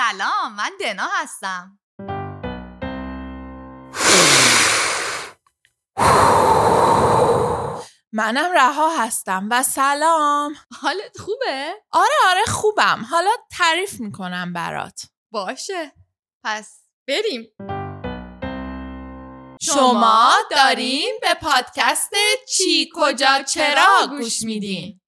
سلام من دنا هستم. منم رها هستم و سلام. حالت خوبه؟ آره آره خوبم. حالا تعریف می‌کنم برات. باشه. پس بریم. شما دارین به پادکست چی کجا چرا گوش میدین؟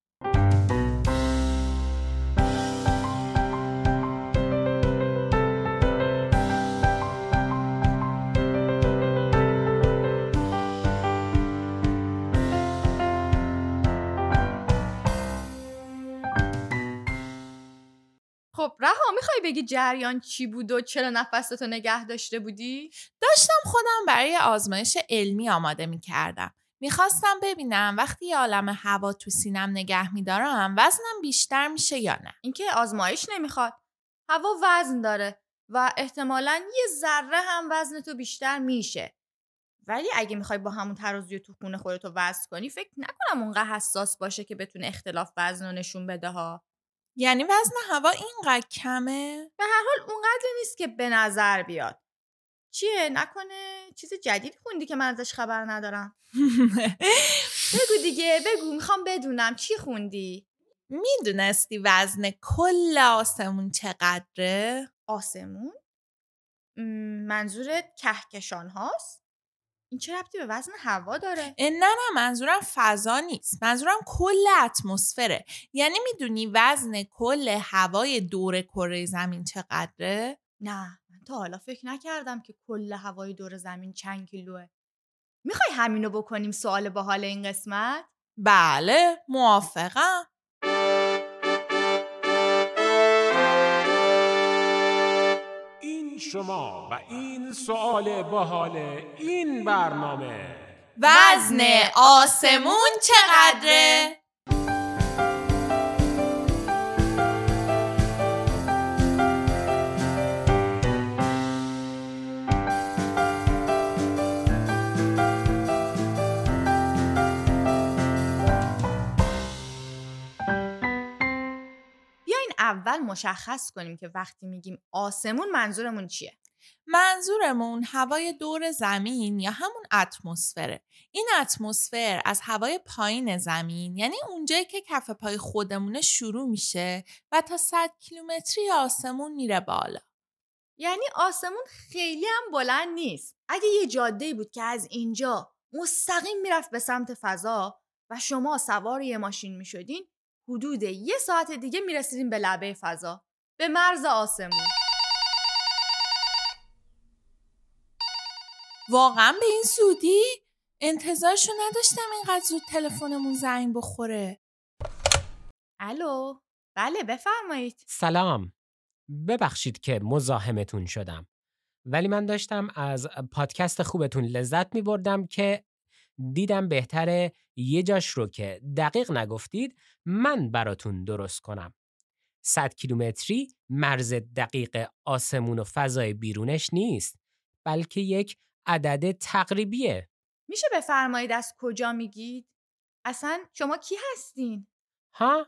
می‌خوای بگی جریان چی بود و چرا نفستو نگه داشته بودی؟ داشتم خودم برای آزمایش علمی آماده می‌کردم. می‌خواستم ببینم وقتی یه عالم هوا تو سینم نگه میدارم وزنم بیشتر میشه یا نه. اینکه آزمایش نمی‌خواد. هوا وزن داره و احتمالا یه ذره هم وزن تو بیشتر میشه. ولی اگه می‌خوای با همون ترازوی تو خونه خودتو وزن کنی فکر نکنم اونقدر حساس باشه که بتونه اختلاف وزن رو نشون بده ها. یعنی وزن هوا اینقدر کمه؟ به هر حال اونقدر نیست که به نظر بیاد. چیه؟ نکنه چیز جدید خوندی که من ازش خبر ندارم؟ بگو دیگه بگو. می‌خوام بدونم. چی خوندی؟ می‌دونستی وزن کل آسمون چقدره؟ آسمون؟ منظورت کهکشان هاست؟ این چه ربطی به وزن هوا داره؟ نه نه منظورم فضا نیست. منظورم کل اتمسفره. یعنی می‌دونی وزن کل هوای دور کره زمین چقدره؟ نه من تا حالا فکر نکردم که کل هوای دور زمین چند کیلوه می‌خوای همینو بکنیم سوال باحال این قسمت؟ بله موافقم. شما و این سوال باحال این برنامه وزن آسمون چقدره؟ اول مشخص کنیم که وقتی میگیم آسمون منظورمون چیه؟ منظورمون هوای دور زمین یا همون اتمسفره. این اتمسفر از هوای پایین زمین یعنی اونجایی که کف پای خودمونه شروع میشه و تا 100 کیلومتری آسمون میره بالا. یعنی آسمون خیلی هم بلند نیست. اگه یه جاده بود که از اینجا مستقیم می‌رفت به سمت فضا و شما سوار یه ماشین می‌شدین حدود یه ساعت دیگه می‌رسیدین به لبه فضا. به مرز آسمون. واقعا به این زودی؟ انتظارشو نداشتم اینقدر زود تلفنمون زنگ بخوره. الو؟ بله بفرمایید. سلام. ببخشید که مزاحمتون شدم. ولی من داشتم از پادکست خوبتون لذت می بردم که دیدم بهتره یه جاش رو که دقیق نگفتید من براتون درست کنم. 100 کیلومتری مرز دقیق آسمون و فضای بیرونش نیست بلکه یک عدد تقریبیه. میشه بفرمایید از کجا میگید؟ اصلا شما کی هستین؟ ها؟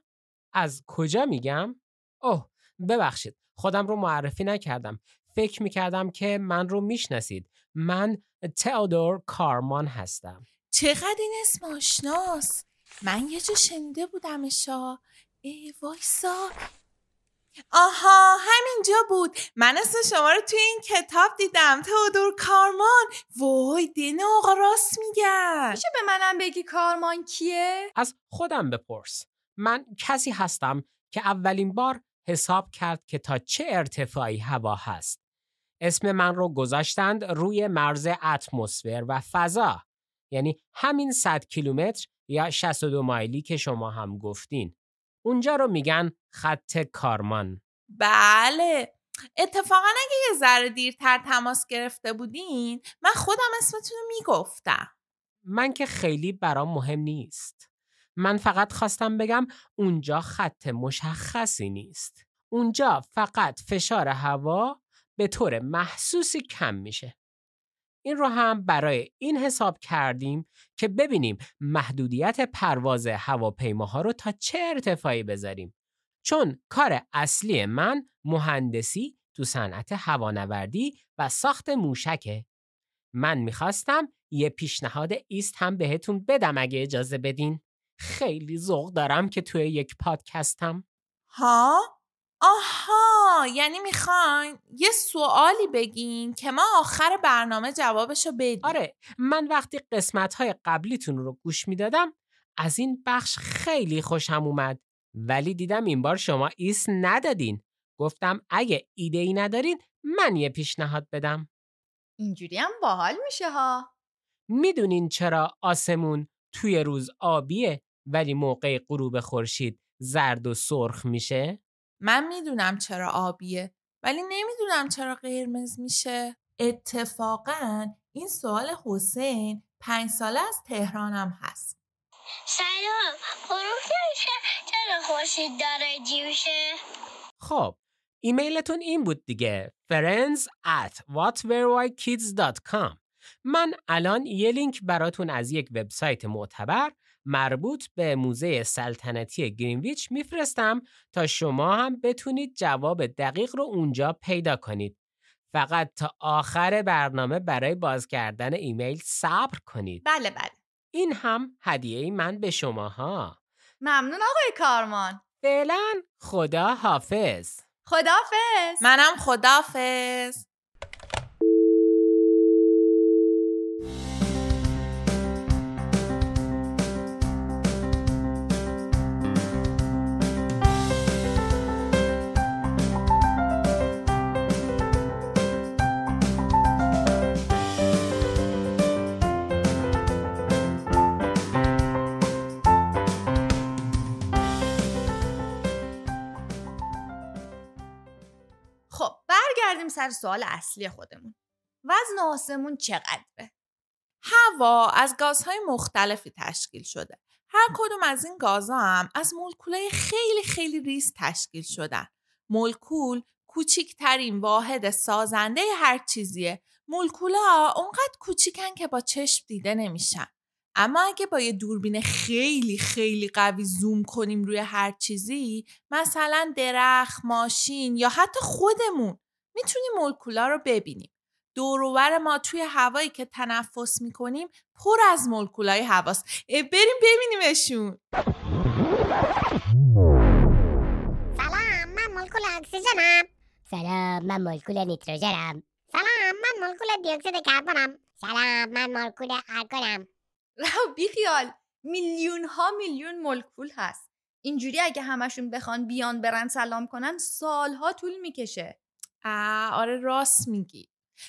از کجا میگم؟ اوه ببخشید خودم رو معرفی نکردم. فکر می‌کردم که من رو می‌شناسید. من تئودور کارمان هستم. چقدر این اسم آشناست؟ من یه جا شنیده بودمشا ای وایسا. آها همینجا بود. من اسم شما رو توی این کتاب دیدم. تئودور کارمان. وای دین آقا راست میگن. میشه به منم بگی کارمان کیه؟ از خودم بپرس. من کسی هستم که اولین بار حساب کرد که تا چه ارتفاعی هوا هست. اسم من رو گذاشتند روی مرز اتمسفر و فضا. یعنی همین 100 کیلومتر یا 62 مایلی که شما هم گفتین. اونجا رو میگن خط کارمان. بله. اتفاقا اگه یه ذره دیرتر تماس گرفته بودین من خودم اسمتون رو می‌گفتم. من که خیلی برام مهم نیست. من فقط خواستم بگم اونجا خط مشخصی نیست. اونجا فقط فشار هوا به طور محسوسی کم میشه. این رو هم برای این حساب کردیم که ببینیم محدودیت پرواز هواپیماها رو تا چه ارتفاعی بذاریم چون کار اصلی من مهندسی تو صنعت هوانوردی و ساخت موشکه. من می‌خواستم یه پیشنهاد ایست هم بهتون بدم اگه اجازه بدین. خیلی ذوق دارم که توی یک پادکستم. ها؟ آها یعنی می‌خواین یه سوالی بگین که ما آخر برنامه جوابشو بدیم. آره من وقتی قسمت های قبلیتون رو گوش می‌دادم از این بخش خیلی خوشم اومد. ولی دیدم این بار شما ایست ندادین. گفتم اگه ایده ای ندارین من یه پیشنهاد بدم. اینجوری هم باحال میشه ها. می‌دونین چرا آسمون توی روز آبیه ولی موقع غروب خورشید زرد و سرخ میشه؟ من می‌دونم چرا آبیه ولی نمی‌دونم چرا قرمز میشه. اتفاقا این سوال حسین پنج ساله از تهرانم هست. سلام. نمیشه چرا خورشید داره جیوشه خب ایمیلتون این بود دیگه. friends at whatverewhykids.com من الان یه لینک براتون از یک وبسایت معتبر مربوط به موزه سلطنتی گرینویچ میفرستم تا شما هم بتونید جواب دقیق رو اونجا پیدا کنید. فقط تا آخر برنامه برای باز کردن ایمیل صبر کنید. بله بله این هم هدیه من به شماها. ممنون آقای کارمان فعلا خدا حافظ. خدافز منم خدافز برگردیم سر سوال اصلی خودمون وزن آسمون چقدره هوا از گازهای مختلفی تشکیل شده. هر کدوم از این گازها هم از مولکولای خیلی خیلی ریز تشکیل شدن. مولکول کوچیکترین واحد سازنده هر چیزیه. مولکولا اونقدر کوچیکن که با چشم دیده نمیشن. اما اگه با یه دوربین خیلی خیلی قوی زوم کنیم روی هر چیزی مثلا درخت، ماشین یا حتی خودمون می‌تونیم مولکولا رو ببینیم. دوروبر ما توی هوایی که تنفس می‌کنیم پر از مولکولای هواست. بریم ببینیمشون. سلام من مولکول اکسیژنم. سلام من مولکول نیتروژنم. سلام من مولکول دیوکسید کربنم. سلام من مولکول ارگونم رو بیخیال. میلیون ها میلیون مولکول هست. اینجوری اگه همشون بخوان بیان برن سلام کنن سالها طول می‌کشه. آره راست میگی.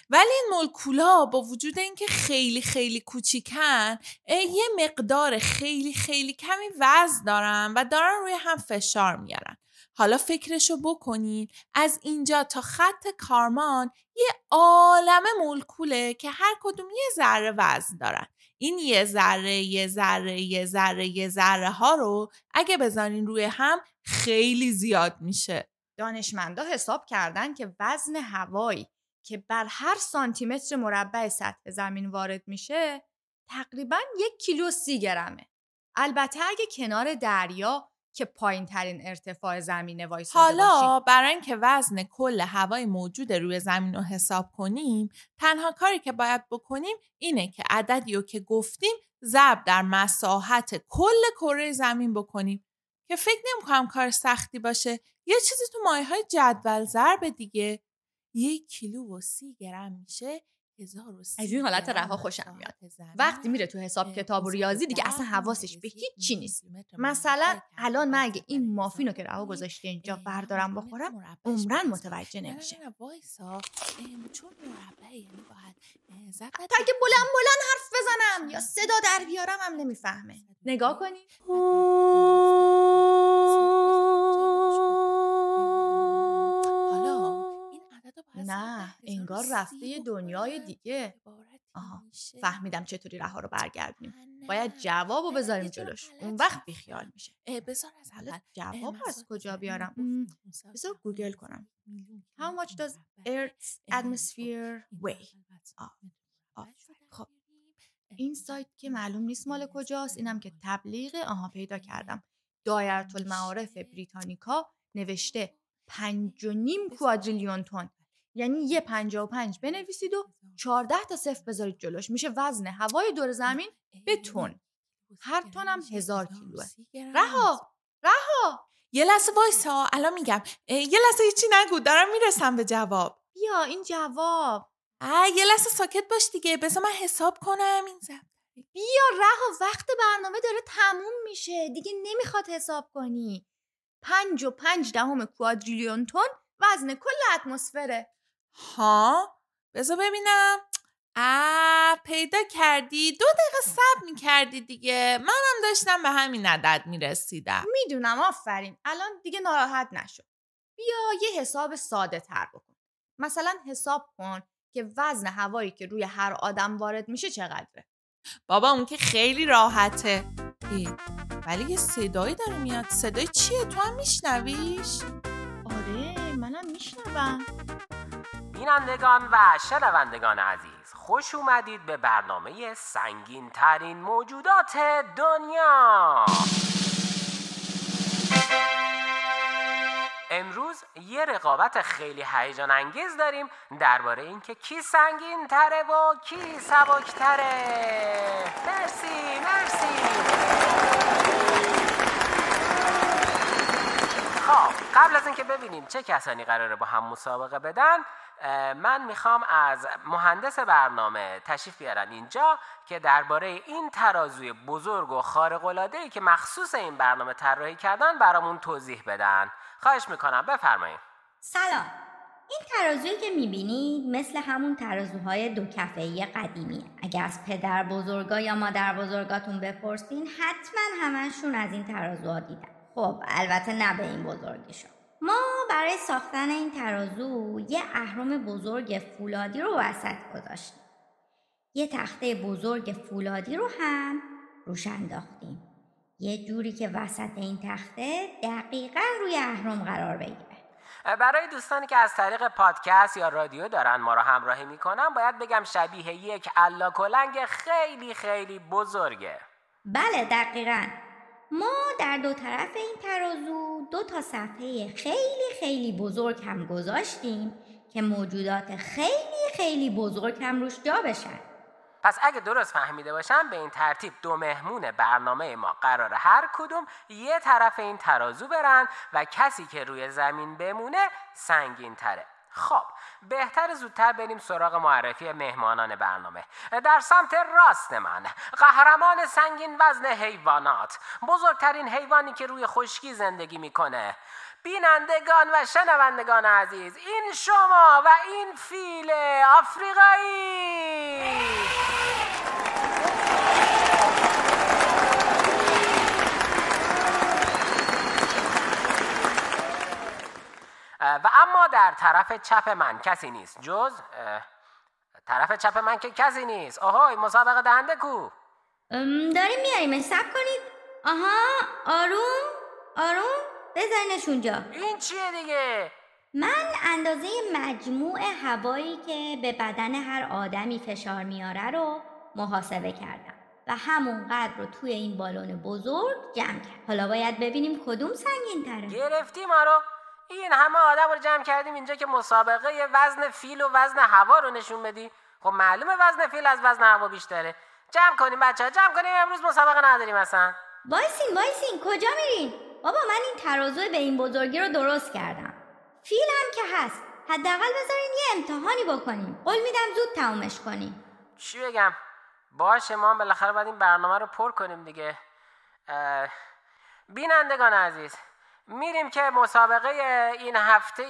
ولی این مولکولا با وجود اینکه خیلی خیلی کوچیکن یه مقدار خیلی خیلی کمی وزن دارن و دارن روی هم فشار میارن. حالا فکرشو بکنین از اینجا تا خط کارمان یه عالم مولکوله که هر کدوم یه ذره وزن دارن. این یه ذره یه ذره یه ذره یه ذره ها رو اگه بذارین روی هم خیلی زیاد میشه. دانشمندا حساب کردن که وزن هوایی که بر هر سانتیمتر مربع سطح زمین وارد میشه تقریبا یک کیلو سی گرمه البته اگه کنار دریا که پایین ترین ارتفاع زمینه وایساده حالا. برای اینکه وزن کل هوای موجود روی زمین رو حساب کنیم تنها کاری که باید بکنیم اینه که عددی رو که گفتیم ضرب در مساحت کل کره زمین بکنیم که فکر نمی‌کنم کار سختی باشه. یه چیزی تو مایه های جدول ضرب دیگه. یک کیلو و سی گرم میشه. هزار و سی از این حالت رها خوشم میاد. وقتی میره تو حساب کتاب و ریاضی دیگه اصلا حواسش به یک هیچی نیست. مثلا الان من اگه این مافینو هزار که رها گذاشته اینجا بردارم بخورم عمرن. متوجه نمیشه. یعنی تا اگه بلند بلند حرف بزنم یا صدا در بیارم هم نمی‌فهمه. نگاه کنی. نه، انگار 1030 رفته یه دنیای. دیگه. آها،. فهمیدم چطوری رها رو برگردونیم. نه، باید جوابو نه، بذاریم جلوش. اون وقت. بیخیال میشه. بذار از حالا جواب از کجا بیارم؟ بذار گوگل کنم. How much does. Earth's atmosphere این weigh? آه، خب. این سایت که معلوم نیست مال کجاست. اینم که تبلیغ آها پیدا کردم. دایره المعارف بریتانیکا نوشته پنج و نیم کوادریلیون تن. یعنی یه پنجا و پنج بنویسید و چهارده تا صفر بذارید جلوش. میشه وزن هوای دور زمین به تن هر تن هم هزار کیلوه. رها رها. یه لحظه وایسا الان میگم. یه لحظه هیچی نگو دارم می‌رسم به جواب. بیا این جواب. اه یه لحظه ساکت باش دیگه. بذار من حساب کنم این زب بیا رها. وقت برنامه داره تموم میشه. دیگه نمی‌خواد حساب کنی. پنج و پنج دهم کوادریلیون تن وزن کل اتمسفره. ها؟ بذار ببینم. آ پیدا کردی. دو دقیقه صبر می‌کردی دیگه. منم داشتم به همین عدد می‌رسیدم. می‌دونم آفرین. الان دیگه ناراحت نشو. بیا یه حساب ساده تر بکن. مثلا حساب کن که وزن هوایی که روی هر آدم وارد میشه چقدره. بابا اون که خیلی راحته. ای، ولی یه صدایی داره میاد. صدای چیه؟ تو هم میشنویش؟ آره منم میشنوم. بینندگان و شنوندگان عزیز خوش اومدید به برنامه سنگین ترین موجودات دنیا. امروز یه رقابت خیلی هیجان انگیز داریم درباره اینکه کی سنگین تره و کی سبک تره مرسی مرسی. خب قبل از اینکه ببینیم چه کسانی قراره با هم مسابقه بدن من می‌خوام از مهندس برنامه تشریف بیارن اینجا که درباره این ترازوی بزرگ و خارق ای که مخصوص این برنامه طراحی کردن برامون توضیح بدن. خواهش می‌کنم بفرمایید. سلام. این ترازویی که می‌بینید مثل همون ترازوهای دو کفه‌ای قدیمیه اگه از پدر بزرگا یا مادر بزرگاتون بپرسین حتما همشون از این ترازوها دیدن. خب البته نه به این بزرگیشون. برای ساختن این ترازو یه اهرم بزرگ فولادی رو وسط گذاشتیم. یه تخته بزرگ فولادی رو هم روش انداختیم. یه جوری که وسط این تخته دقیقا روی اهرم قرار بگیره. برای دوستانی که از طریق پادکست یا رادیو دارن ما رو همراهی می‌کنن باید بگم شبیه یک الا کلنگ خیلی خیلی بزرگه. بله دقیقا. ما در دو طرف این ترازو دو تا صفحه خیلی خیلی بزرگ هم گذاشتیم که موجودات خیلی خیلی بزرگ هم روش جا بشن. پس اگه درست فهمیده باشم به این ترتیب دو مهمون برنامه ما قرار هر کدوم یه طرف این ترازو برن و کسی که روی زمین بمونه سنگین تره خب بهتر زودتر بریم سراغ معرفی مهمانان برنامه. در سمت راست من قهرمان سنگین وزن حیوانات بزرگترین حیوانی که روی خشکی زندگی می‌کنه. بینندگان و شنوندگان عزیز این شما و این فیل آفریقایی اه، و اما در طرف چپ من. کسی نیست. جز طرف چپ من که کسی نیست. آهای مسابقه دهنده کو. داریم میاریم سب کنید. آها آروم آروم. بذارینش اونجا. این چیه دیگه؟ من اندازه مجموع هوایی که به بدن هر آدمی فشار میاره رو محاسبه کردم و همون قدر رو توی این بالون بزرگ جمع کرد حالا باید ببینیم کدوم سنگین تره گرفتی ما رو این همه آدم رو جمع کردیم اینجا که مسابقه وزن فیل و وزن هوا رو نشون بدی. خب معلومه وزن فیل از وزن هوا بیشتره. جمع کنیم بچه ها جمع کنیم. امروز مسابقه نداریم اصلا. وایسین وایسین. کجا میرین؟ بابا من این ترازو به این بزرگی رو درست کردم. فیل هم که هست. حداقل بذارین یه امتحانی بکنیم. قول میدم زود تمومش کنیم. چی بگم؟ باشه ما بالاخره باید این برنامه رو پر کنیم دیگه. بینندگان عزیز میریم که مسابقه این هفته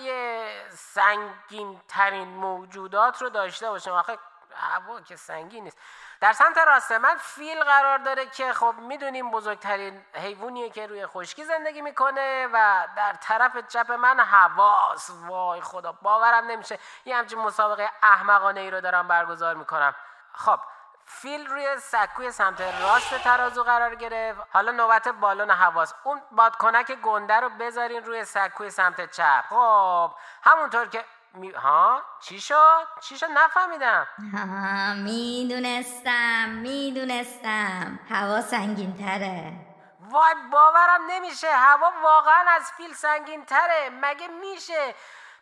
سنگین ترین موجودات رو داشته باشیم. آخه هوا که سنگین نیست. در سمت راست من فیل قرار داره که خب می‌دونیم بزرگترین حیوانیه که روی خشکی زندگی می‌کنه و در طرف چپ من هواست. وای خدا باورم نمیشه. یه همچین مسابقه احمقانه ای رو دارم برگزار می‌کنم. خب فیل روی سکوی سمت راست ترازو قرار گرفت. حالا نوبت بالون حواس اون بادکنک گنده رو بذارین روی سکوی سمت چپ. خب همونطور که می... ها؟ چی شد؟ چی شد؟ نفهمیدم. می‌دونستم می‌دونستم. هوا سنگین تره وای باورم نمیشه. هوا واقعا از فیل سنگین تره مگه میشه؟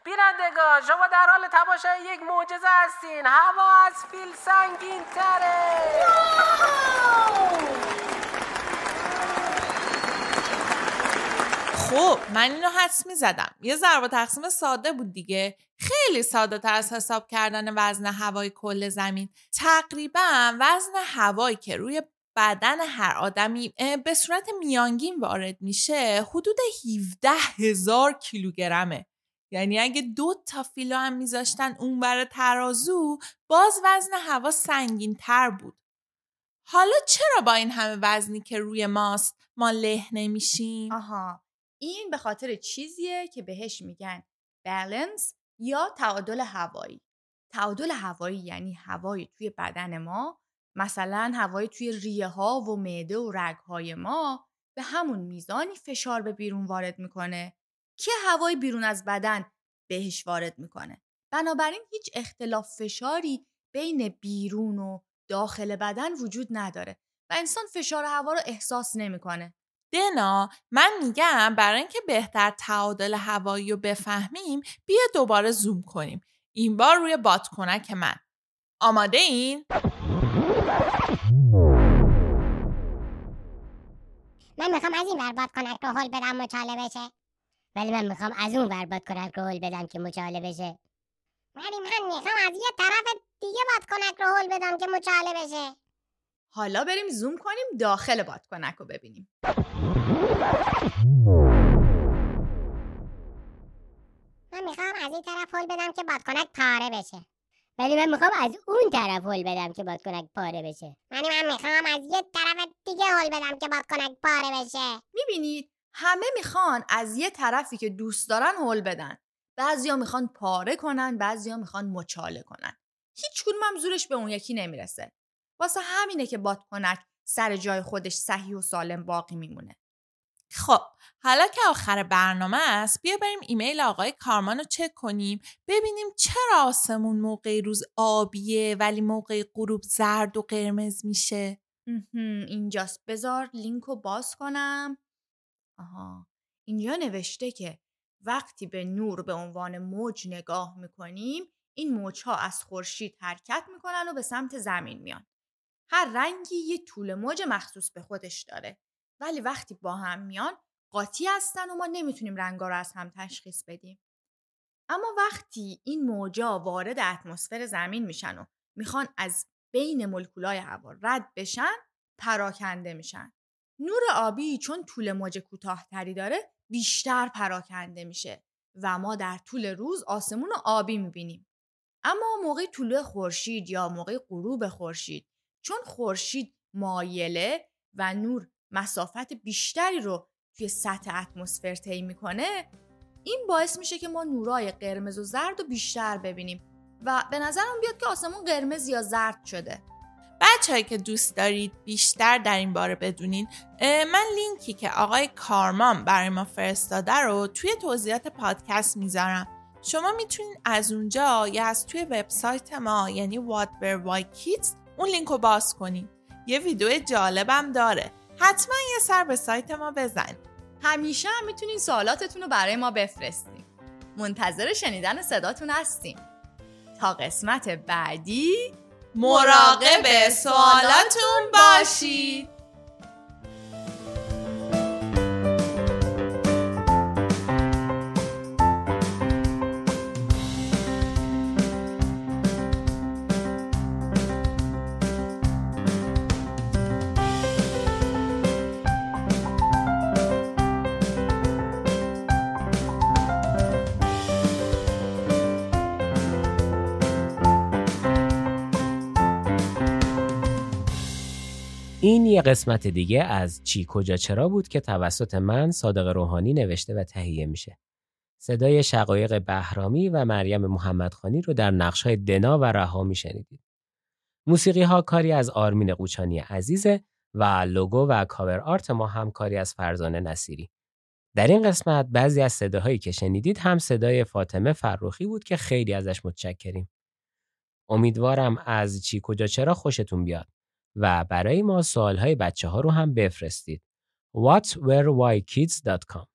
بینندگان شما در حال تماشای یک معجزه هستین. هوا از فیل سنگین تره خب من اینو حدس می زدم یه ضرب تقسیم ساده بود دیگه. خیلی ساده تر از حساب کردن وزن هوای کل زمین. تقریبا وزن هوایی که روی بدن هر آدمی به صورت میانگین وارد میشه حدود 17 هزار کیلوگرمه. یعنی اگه دو تا فیلو هم میذاشتن اون بر ترازو باز وزن هوا سنگین تر بود. حالا چرا با این همه وزنی که روی ماست ما له نمیشیم؟ آها این به خاطر چیزیه که بهش میگن بالانس یا تعادل هوایی. تعادل هوایی یعنی هوایی توی بدن ما مثلا هوایی توی ریه ها و معده و رگ های ما به همون میزانی فشار به بیرون وارد می‌کنه. که هوای بیرون از بدن بهش وارد می‌کنه. بنابراین هیچ اختلاف فشاری بین بیرون و داخل بدن وجود نداره و انسان فشار هوا رو احساس نمی‌کنه. دنا من میگم برای اینکه بهتر تعادل هوایی رو بفهمیم بیا دوباره زوم کنیم. این بار روی بادکنک من. آماده این؟ من می‌خوام از این ور بادکنک رو هل بدم مچاله بشه. ولی من می‌خوام از اون ور بادکنک رو هل بدم که مچاله بشه. ولی من می‌خوام از یه طرف دیگه بادکنک رو هل بدم که مچاله بشه. حالا بریم زوم کنیم داخل بادکنک رو ببینیم. من می‌خوام از این طرف هل بدم که بادکنک پاره بشه. ولی من می‌خوام از اون طرف هل بدم که بادکنک پاره بشه. ولی من می‌خوام از یه طرف دیگه هل بدم که بادکنک پاره بشه. می‌بینید؟ همه می‌خوان از یه طرفی که دوست دارن هل بدن. بعضیا می‌خوان پاره کنن بعضیا می‌خوان مچاله کنن. هیچ کدوم هم زورش به اون یکی نمی‌رسه. واسه همینه که بادکنک سر جای خودش صحیح و سالم باقی میمونه. خب حالا که آخر برنامه است بیا بریم ایمیل آقای کارمان رو چک کنیم ببینیم چرا آسمون موقع روز آبیه ولی موقع غروب زرد و قرمز میشه. اینجاست. بذار لینک رو باز کنم. آها. اینجا نوشته که وقتی به نور به عنوان موج نگاه می‌کنیم این موجها از خورشید حرکت می‌کنن و به سمت زمین میان. هر رنگی یه طول موج مخصوص به خودش داره. ولی وقتی با هم میان قاطی هستن و ما نمی‌تونیم رنگا رو از هم تشخیص بدیم. اما وقتی این موجا وارد اتمسفر زمین میشن و می‌خوان از بین مولکولای هوا رد بشن پراکنده میشن. نور آبی چون طول موج کوتاهتری داره بیشتر پراکنده میشه و ما در طول روز آسمون رو آبی می‌بینیم. اما موقع طول خورشید یا موقع غروب خورشید چون خورشید مایله و نور مسافت بیشتری رو توی سطح اتمسفر طی می‌کنه این باعث میشه که ما نورای قرمز و زرد رو بیشتر ببینیم و به نظرم بیاد که آسمون قرمز یا زرد شده. بچههایی که دوست دارید بیشتر در این باره بدونین من لینکی که آقای کارمان برای ما فرستاده رو توی توضیحات پادکست می‌ذارم. شما می‌تونید از اونجا یا از توی وبسایت ما یعنی What Why Kids اون لینک رو باز کنید یه ویدیو جالبم داره. حتما یه سر به سایت ما بزن همیشه هم می‌تونین سوالاتتون رو برای ما بفرستیم منتظر شنیدن صداتون هستیم. تا قسمت بعدی مراقب سوالاتون باشید. این یه قسمت دیگه از چی کجا چرا بود که توسط من صادق روحانی نوشته و تهیه میشه. صدای شقایق بهرامی و مریم محمدخانی رو در نقش های دنا و رها میشنیدید. موسیقی ها کاری از آرمین قوچانی عزیزه و لوگو و کاور آرت ما هم کاری از فرزانه نصیری. در این قسمت بعضی از صداهایی که شنیدید هم صدای فاطمه فروخی بود که خیلی ازش متشکریم. امیدوارم از چی کجا چرا خوشتون بیاد. و برای ما سوالهای بچه ها رو هم بفرستید. whatwerewhykids.com